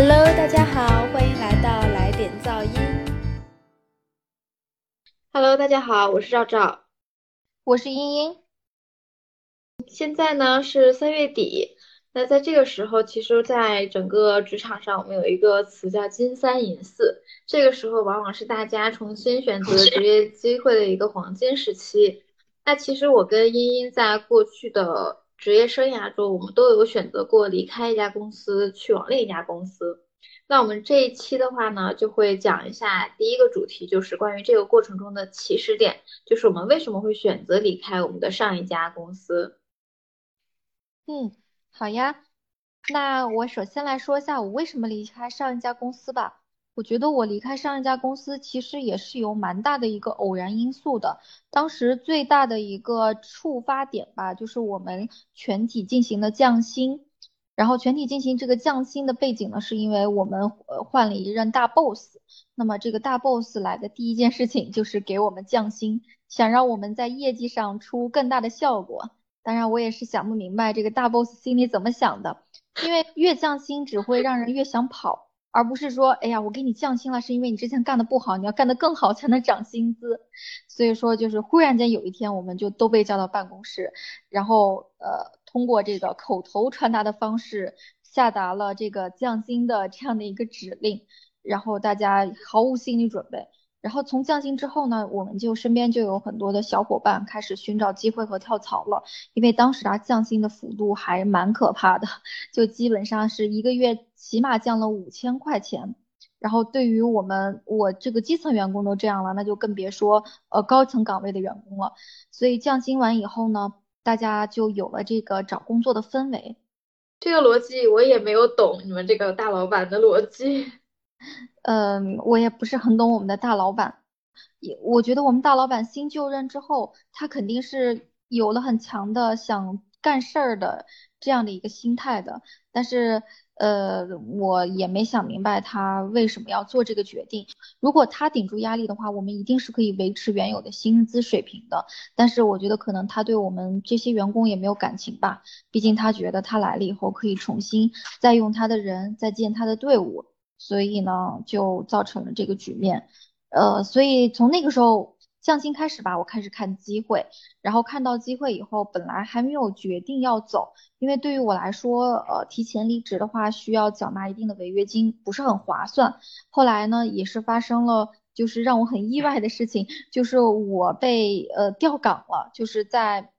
Hello，大家好，欢迎来到来点噪音。Hello，大家好，我是赵赵，我是茵茵。现在呢是三月底，那在这个时候，其实在整个职场上，我们有一个词叫金三银四，这个时候往往是大家重新选择职业机会的一个黄金时期。那其实我跟茵茵在过去的职业生涯中，我们都有选择过离开一家公司，去往另一家公司。那我们这一期的话呢，就会讲一下第一个主题，就是关于这个过程中的起始点，就是我们为什么会选择离开我们的上一家公司。嗯，好呀。那我首先来说一下我为什么离开上一家公司吧。我觉得我离开上一家公司其实也是有蛮大的一个偶然因素的。当时最大的一个触发点吧，就是我们全体进行了降薪。然后全体进行这个降薪的背景呢，是因为我们换了一任大 boss。那么这个大 boss 来的第一件事情就是给我们降薪，想让我们在业绩上出更大的效果。当然我也是想不明白这个大 boss 心里怎么想的，因为越降薪只会让人越想跑。而不是说，哎呀，我给你降薪了，是因为你之前干的不好，你要干的更好才能涨薪资。所以说，就是忽然间有一天，我们就都被叫到办公室，然后呃，通过这个口头传达的方式下达了这个降薪的这样的一个指令，然后大家毫无心理准备。然后从降薪之后呢，我们就身边就有很多的小伙伴开始寻找机会和跳槽了，因为当时啊降薪的幅度还蛮可怕的，就基本上是一个月起码降了五千块钱。然后对于我们我这个基层员工都这样了，那就更别说呃高层岗位的员工了。所以降薪完以后呢，大家就有了这个找工作的氛围。这个逻辑我也没有懂你们这个大老板的逻辑。嗯，我也不是很懂我们的大老板，也我觉得我们大老板新就任之后，他肯定是有了很强的想干事儿的这样的一个心态的，但是呃，我也没想明白他为什么要做这个决定。如果他顶住压力的话，我们一定是可以维持原有的薪资水平的。但是我觉得可能他对我们这些员工也没有感情吧，毕竟他觉得他来了以后可以重新再用他的人，再建他的队伍。所以呢，就造成了这个局面，呃，所以从那个时候降薪开始吧，我开始看机会，然后看到机会以后，本来还没有决定要走，因为对于我来说，呃，提前离职的话需要缴纳一定的违约金，不是很划算。后来呢，也是发生了，就是让我很意外的事情，就是我被呃调岗了，就是在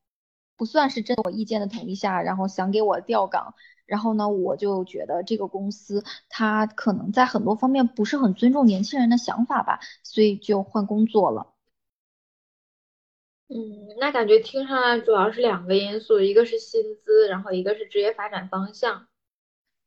不算是征我意见的同意下，然后想给我调岗。然后呢，我就觉得这个公司它可能在很多方面不是很尊重年轻人的想法吧，所以就换工作了。嗯，那感觉听上来主要是两个因素，一个是薪资，然后一个是职业发展方向。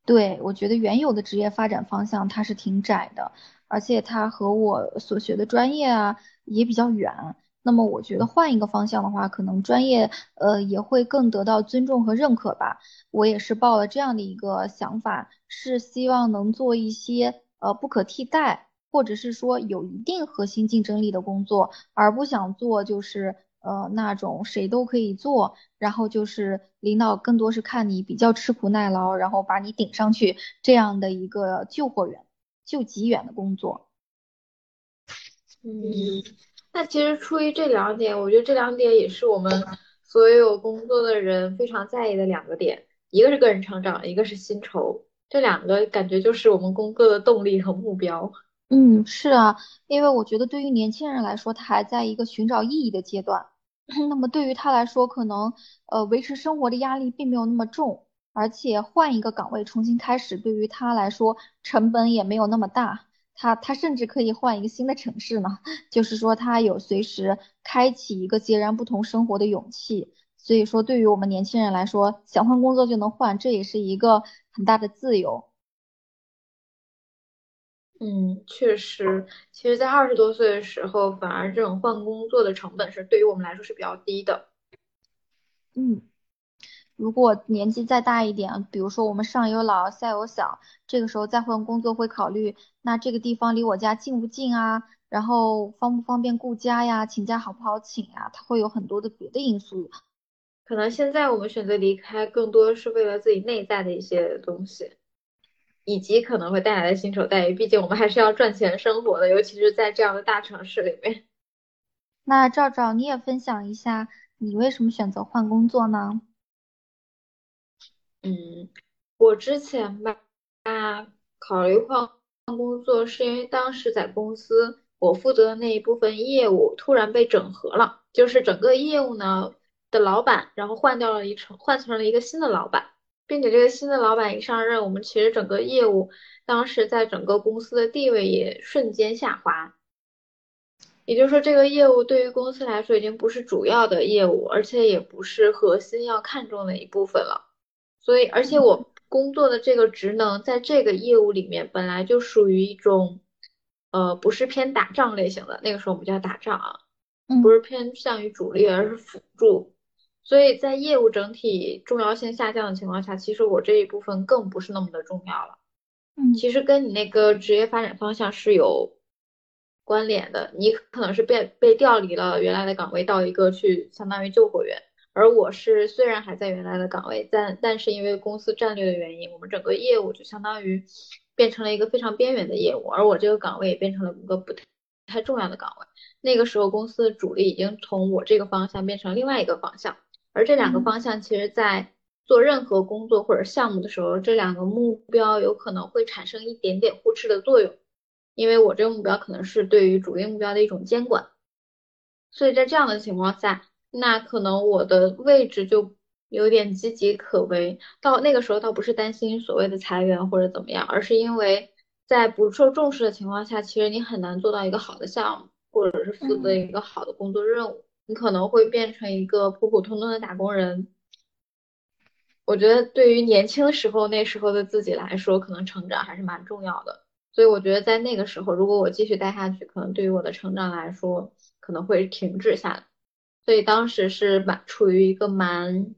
对，我觉得原有的职业发展方向它是挺窄的，而且它和我所学的专业啊也比较远。那么我觉得换一个方向的话，可能专业呃也会更得到尊重和认可吧。我也是抱了这样的一个想法，是希望能做一些呃不可替代，或者是说有一定核心竞争力的工作，而不想做就是呃那种谁都可以做，然后就是领导更多是看你比较吃苦耐劳，然后把你顶上去这样的一个救火员、救急员的工作。嗯。那其实出于这两点，我觉得这两点也是我们所有工作的人非常在意的两个点，一个是个人成长，一个是薪酬，这两个感觉就是我们工作的动力和目标。嗯，是啊，因为我觉得对于年轻人来说，他还在一个寻找意义的阶段，那么对于他来说，可能呃维持生活的压力并没有那么重，而且换一个岗位重新开始，对于他来说成本也没有那么大。他他甚至可以换一个新的城市呢，就是说他有随时开启一个截然不同生活的勇气。所以说，对于我们年轻人来说，想换工作就能换，这也是一个很大的自由。嗯，确实，其实，在二十多岁的时候，反而这种换工作的成本是对于我们来说是比较低的。嗯。如果年纪再大一点，比如说我们上有老下有小，这个时候再换工作会考虑，那这个地方离我家近不近啊？然后方不方便顾家呀？请假好不好请呀？它会有很多的别的因素。可能现在我们选择离开，更多是为了自己内在的一些东西。以及可能会带来的薪酬待遇。毕竟我们还是要赚钱生活的，尤其是在这样的大城市里面。那赵赵，你也分享一下，你为什么选择换工作呢？嗯，我之前吧，考虑换换工作，是因为当时在公司，我负责的那一部分业务突然被整合了，就是整个业务呢的老板，然后换掉了一成，换成了一个新的老板，并且这个新的老板一上任，我们其实整个业务当时在整个公司的地位也瞬间下滑。也就是说，这个业务对于公司来说已经不是主要的业务，而且也不是核心要看重的一部分了。所以，而且我工作的这个职能在这个业务里面本来就属于一种，呃，不是偏打仗类型的。那个时候我们叫打仗啊，不是偏向于主力，而是辅助。所以在业务整体重要性下降的情况下，其实我这一部分更不是那么的重要了。嗯，其实跟你那个职业发展方向是有。关联的，你可能是被被调离了原来的岗位，到一个去相当于救火员，而我是虽然还在原来的岗位，但但是因为公司战略的原因，我们整个业务就相当于变成了一个非常边缘的业务，而我这个岗位也变成了一个不太太重要的岗位。那个时候公司的主力已经从我这个方向变成另外一个方向，而这两个方向其实在做任何工作或者项目的时候，这两个目标有可能会产生一点点互斥的作用。因为我这个目标可能是对于主力目标的一种监管，所以在这样的情况下，那可能我的位置就有点岌岌可危。到那个时候倒不是担心所谓的裁员或者怎么样，而是因为在不受重视的情况下，其实你很难做到一个好的项目，或者是负责一个好的工作任务，你可能会变成一个普普通通的打工人。我觉得对于年轻时候那时候的自己来说，可能成长还是蛮重要的。所以我觉得在那个时候，如果我继续待下去，可能对于我的成长来说可能会停滞下来。所以当时是蛮处于一个蛮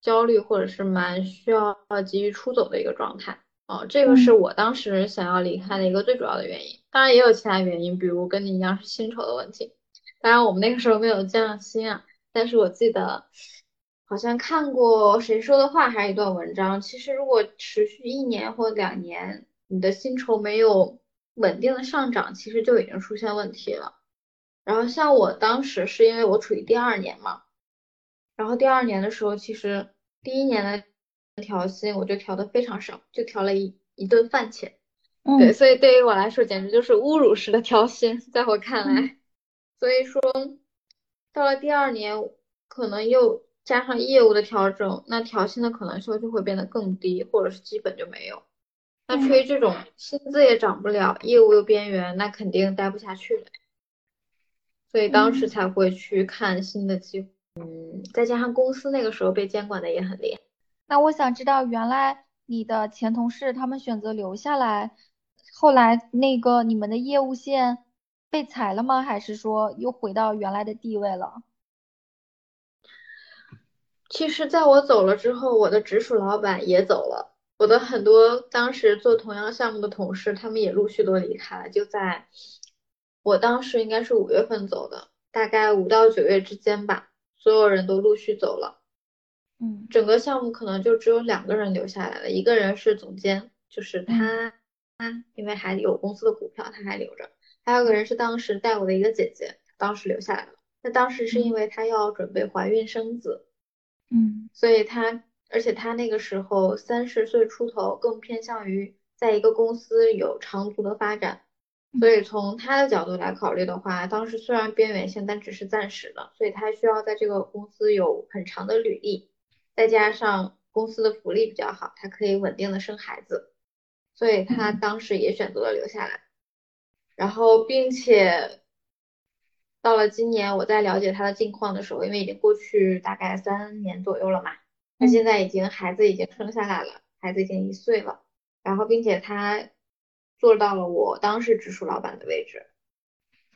焦虑，或者是蛮需要急于出走的一个状态。哦，这个是我当时想要离开的一个最主要的原因。当然也有其他原因，比如跟你一样是薪酬的问题。当然我们那个时候没有降薪啊，但是我记得好像看过谁说的话，还是一段文章。其实如果持续一年或两年。你的薪酬没有稳定的上涨，其实就已经出现问题了。然后像我当时是因为我处于第二年嘛，然后第二年的时候，其实第一年的调薪我就调的非常少，就调了一一顿饭钱。对，所以对于我来说简直就是侮辱式的调薪，在我看来。所以说到了第二年，可能又加上业务的调整，那调薪的可能性就会变得更低，或者是基本就没有。那出于这种薪资也涨不了，业务又边缘，那肯定待不下去了。所以当时才会去看新的机会。嗯，再加上公司那个时候被监管的也很厉害。那我想知道，原来你的前同事他们选择留下来，后来那个你们的业务线被裁了吗？还是说又回到原来的地位了？其实，在我走了之后，我的直属老板也走了。我的很多当时做同样项目的同事，他们也陆续都离开了。就在我当时应该是五月份走的，大概五到九月之间吧，所有人都陆续走了。嗯，整个项目可能就只有两个人留下来了，一个人是总监，就是他，他因为还有公司的股票，他还留着；还有个人是当时带我的一个姐姐，当时留下来了。那当时是因为她要准备怀孕生子，嗯，所以她。而且她那个时候三十岁出头，更偏向于在一个公司有长足的发展，所以从他的角度来考虑的话，当时虽然边缘性，但只是暂时的，所以他需要在这个公司有很长的履历，再加上公司的福利比较好，他可以稳定的生孩子，所以他当时也选择了留下来。然后，并且到了今年，我在了解他的近况的时候，因为已经过去大概三年左右了嘛。他现在已经孩子已经生下来了，孩子已经一岁了，然后并且他做到了我当时直属老板的位置。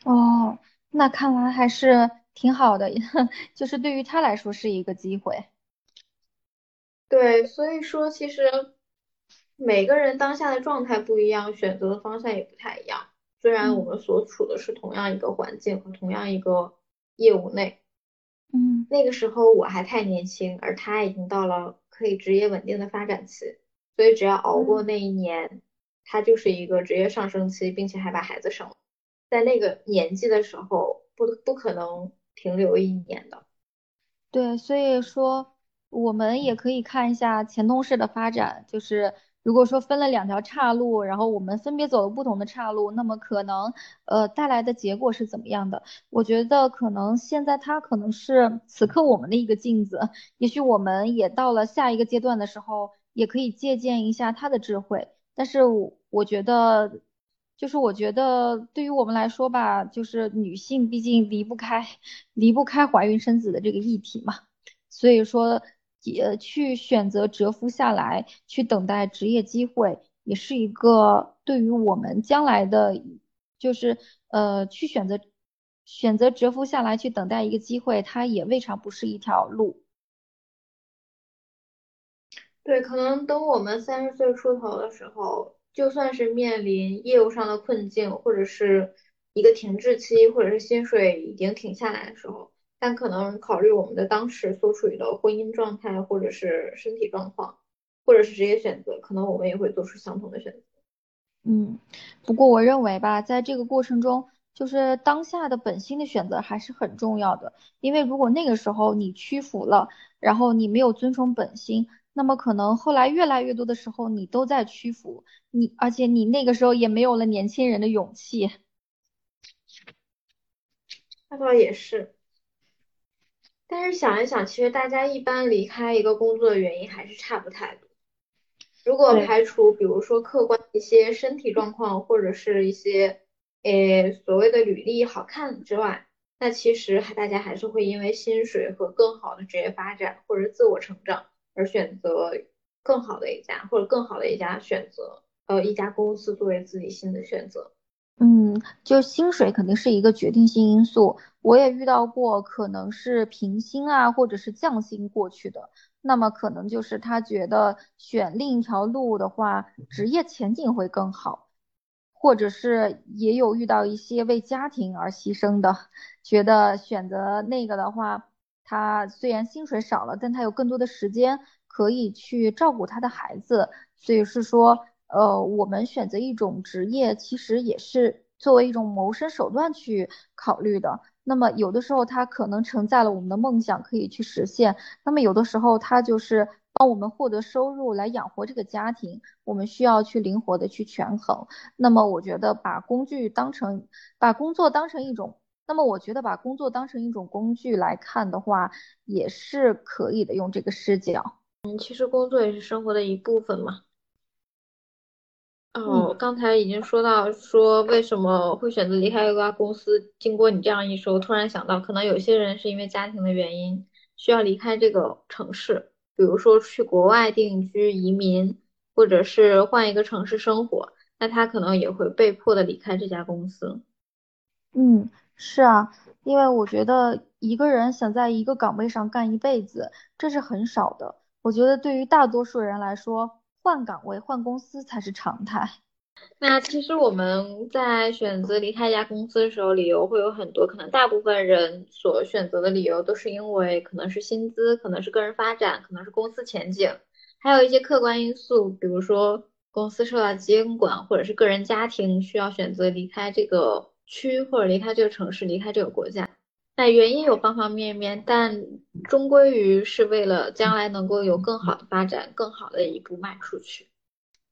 哦，那看来还是挺好的，就是对于他来说是一个机会。对，所以说其实每个人当下的状态不一样，选择的方向也不太一样。虽然我们所处的是同样一个环境和同样一个业务内。嗯，那个时候我还太年轻，而他已经到了可以职业稳定的发展期，所以只要熬过那一年，他就是一个职业上升期，并且还把孩子生了，在那个年纪的时候，不不可能停留一年的。对，所以说我们也可以看一下前同事的发展，就是如果说分了两条岔路，然后我们分别走了不同的岔路，那么可能呃带来的结果是怎么样的？我觉得可能现在他可能是此刻我们的一个镜子，也许我们也到了下一个阶段的时候，也可以借鉴一下他的智慧。但是我觉得，就是我觉得对于我们来说吧，就是女性毕竟离不开离不开怀孕生子的这个议题嘛，所以说也去选择蛰伏下来，去等待职业机会，也是一个对于我们将来的，就是呃去选择选择蛰伏下来去等待一个机会，它也未尝不是一条路。对，可能等我们三十岁出头的时候，就算是面临业务上的困境，或者是一个停滞期，或者是薪水已经停下来的时候，但可能考虑我们的当时所处于的婚姻状态，或者是身体状况，或者是职业选择，可能我们也会做出相同的选择。嗯，不过我认为吧，在这个过程中，就是当下的本心的选择还是很重要的，因为如果那个时候你屈服了，然后你没有遵从本心。那么可能后来越来越多的时候，你都在屈服，你而且你那个时候也没有了年轻人的勇气。那倒也是，但是想一想，其实大家一般离开一个工作的原因还是差不太多。如果排除比如说客观一些身体状况或者是一些诶所谓的履历好看之外，那其实还大家还是会因为薪水和更好的职业发展或者自我成长。而选择更好的一家，或者更好的一家选择，呃，一家公司作为自己新的选择。嗯，就薪水肯定是一个决定性因素。我也遇到过，可能是平薪啊，或者是降薪过去的。那么可能就是他觉得选另一条路的话，职业前景会更好，或者是也有遇到一些为家庭而牺牲的，觉得选择那个的话。他虽然薪水少了，但他有更多的时间可以去照顾他的孩子，所以是说，呃，我们选择一种职业，其实也是作为一种谋生手段去考虑的。那么有的时候，它可能承载了我们的梦想可以去实现；那么有的时候，它就是帮我们获得收入来养活这个家庭，我们需要去灵活的去权衡。那么我觉得把工具当成，把工作当成一种。那么我觉得把工作当成一种工具来看的话，也是可以的。用这个视角，嗯，其实工作也是生活的一部分嘛。哦，刚才已经说到说为什么会选择离开一家公司。经过你这样一说，突然想到，可能有些人是因为家庭的原因需要离开这个城市，比如说去国外定居、移民，或者是换一个城市生活，那他可能也会被迫的离开这家公司。嗯。是啊，因为我觉得一个人想在一个岗位上干一辈子，这是很少的。我觉得对于大多数人来说，换岗位、换公司才是常态。那其实我们在选择离开一家公司的时候，理由会有很多，可能大部分人所选择的理由都是因为可能是薪资，可能是个人发展，可能是公司前景，还有一些客观因素，比如说公司受到监管，或者是个人家庭需要选择离开这个。区或者离开这个城市，离开这个国家，那原因有方方面面，但终归于是为了将来能够有更好的发展，更好的一步迈出去。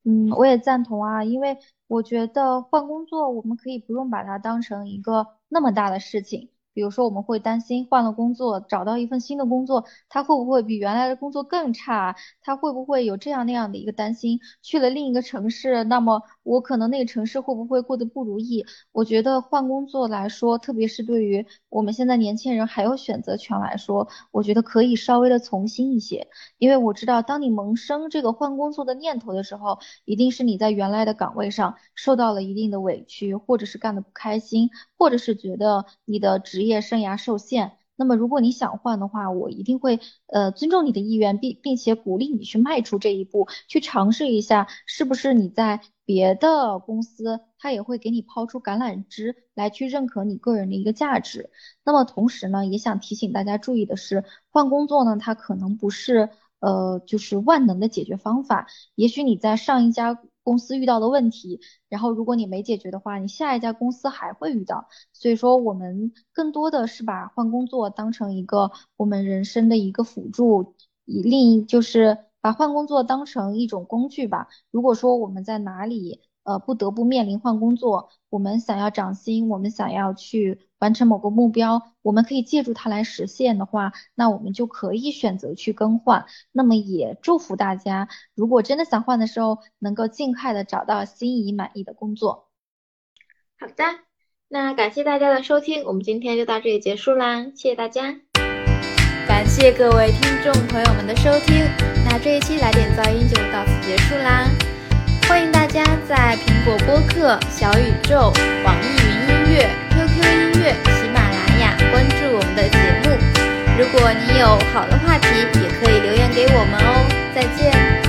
嗯，我也赞同啊，因为我觉得换工作，我们可以不用把它当成一个那么大的事情。比如说，我们会担心换了工作，找到一份新的工作，它会不会比原来的工作更差？它会不会有这样那样的一个担心？去了另一个城市，那么我可能那个城市会不会过得不如意？我觉得换工作来说，特别是对于我们现在年轻人还有选择权来说，我觉得可以稍微的从心一些，因为我知道，当你萌生这个换工作的念头的时候，一定是你在原来的岗位上受到了一定的委屈，或者是干得不开心，或者是觉得你的职业生涯受限，那么如果你想换的话，我一定会呃尊重你的意愿，并并且鼓励你去迈出这一步，去尝试一下，是不是你在别的公司，他也会给你抛出橄榄枝来去认可你个人的一个价值。那么同时呢，也想提醒大家注意的是，换工作呢，它可能不是呃，就是万能的解决方法。也许你在上一家公司遇到的问题，然后如果你没解决的话，你下一家公司还会遇到。所以说，我们更多的是把换工作当成一个我们人生的一个辅助，以另一就是把换工作当成一种工具吧。如果说我们在哪里，呃，不得不面临换工作。我们想要涨薪，我们想要去完成某个目标，我们可以借助它来实现的话，那我们就可以选择去更换。那么也祝福大家，如果真的想换的时候，能够尽快的找到心仪满意的工作。好的，那感谢大家的收听，我们今天就到这里结束啦，谢谢大家，感谢各位听众朋友们的收听，那这一期来点噪音就到此结束啦。家在苹果播客、小宇宙、网易云音乐、QQ 音乐、喜马拉雅关注我们的节目。如果你有好的话题，也可以留言给我们哦。再见。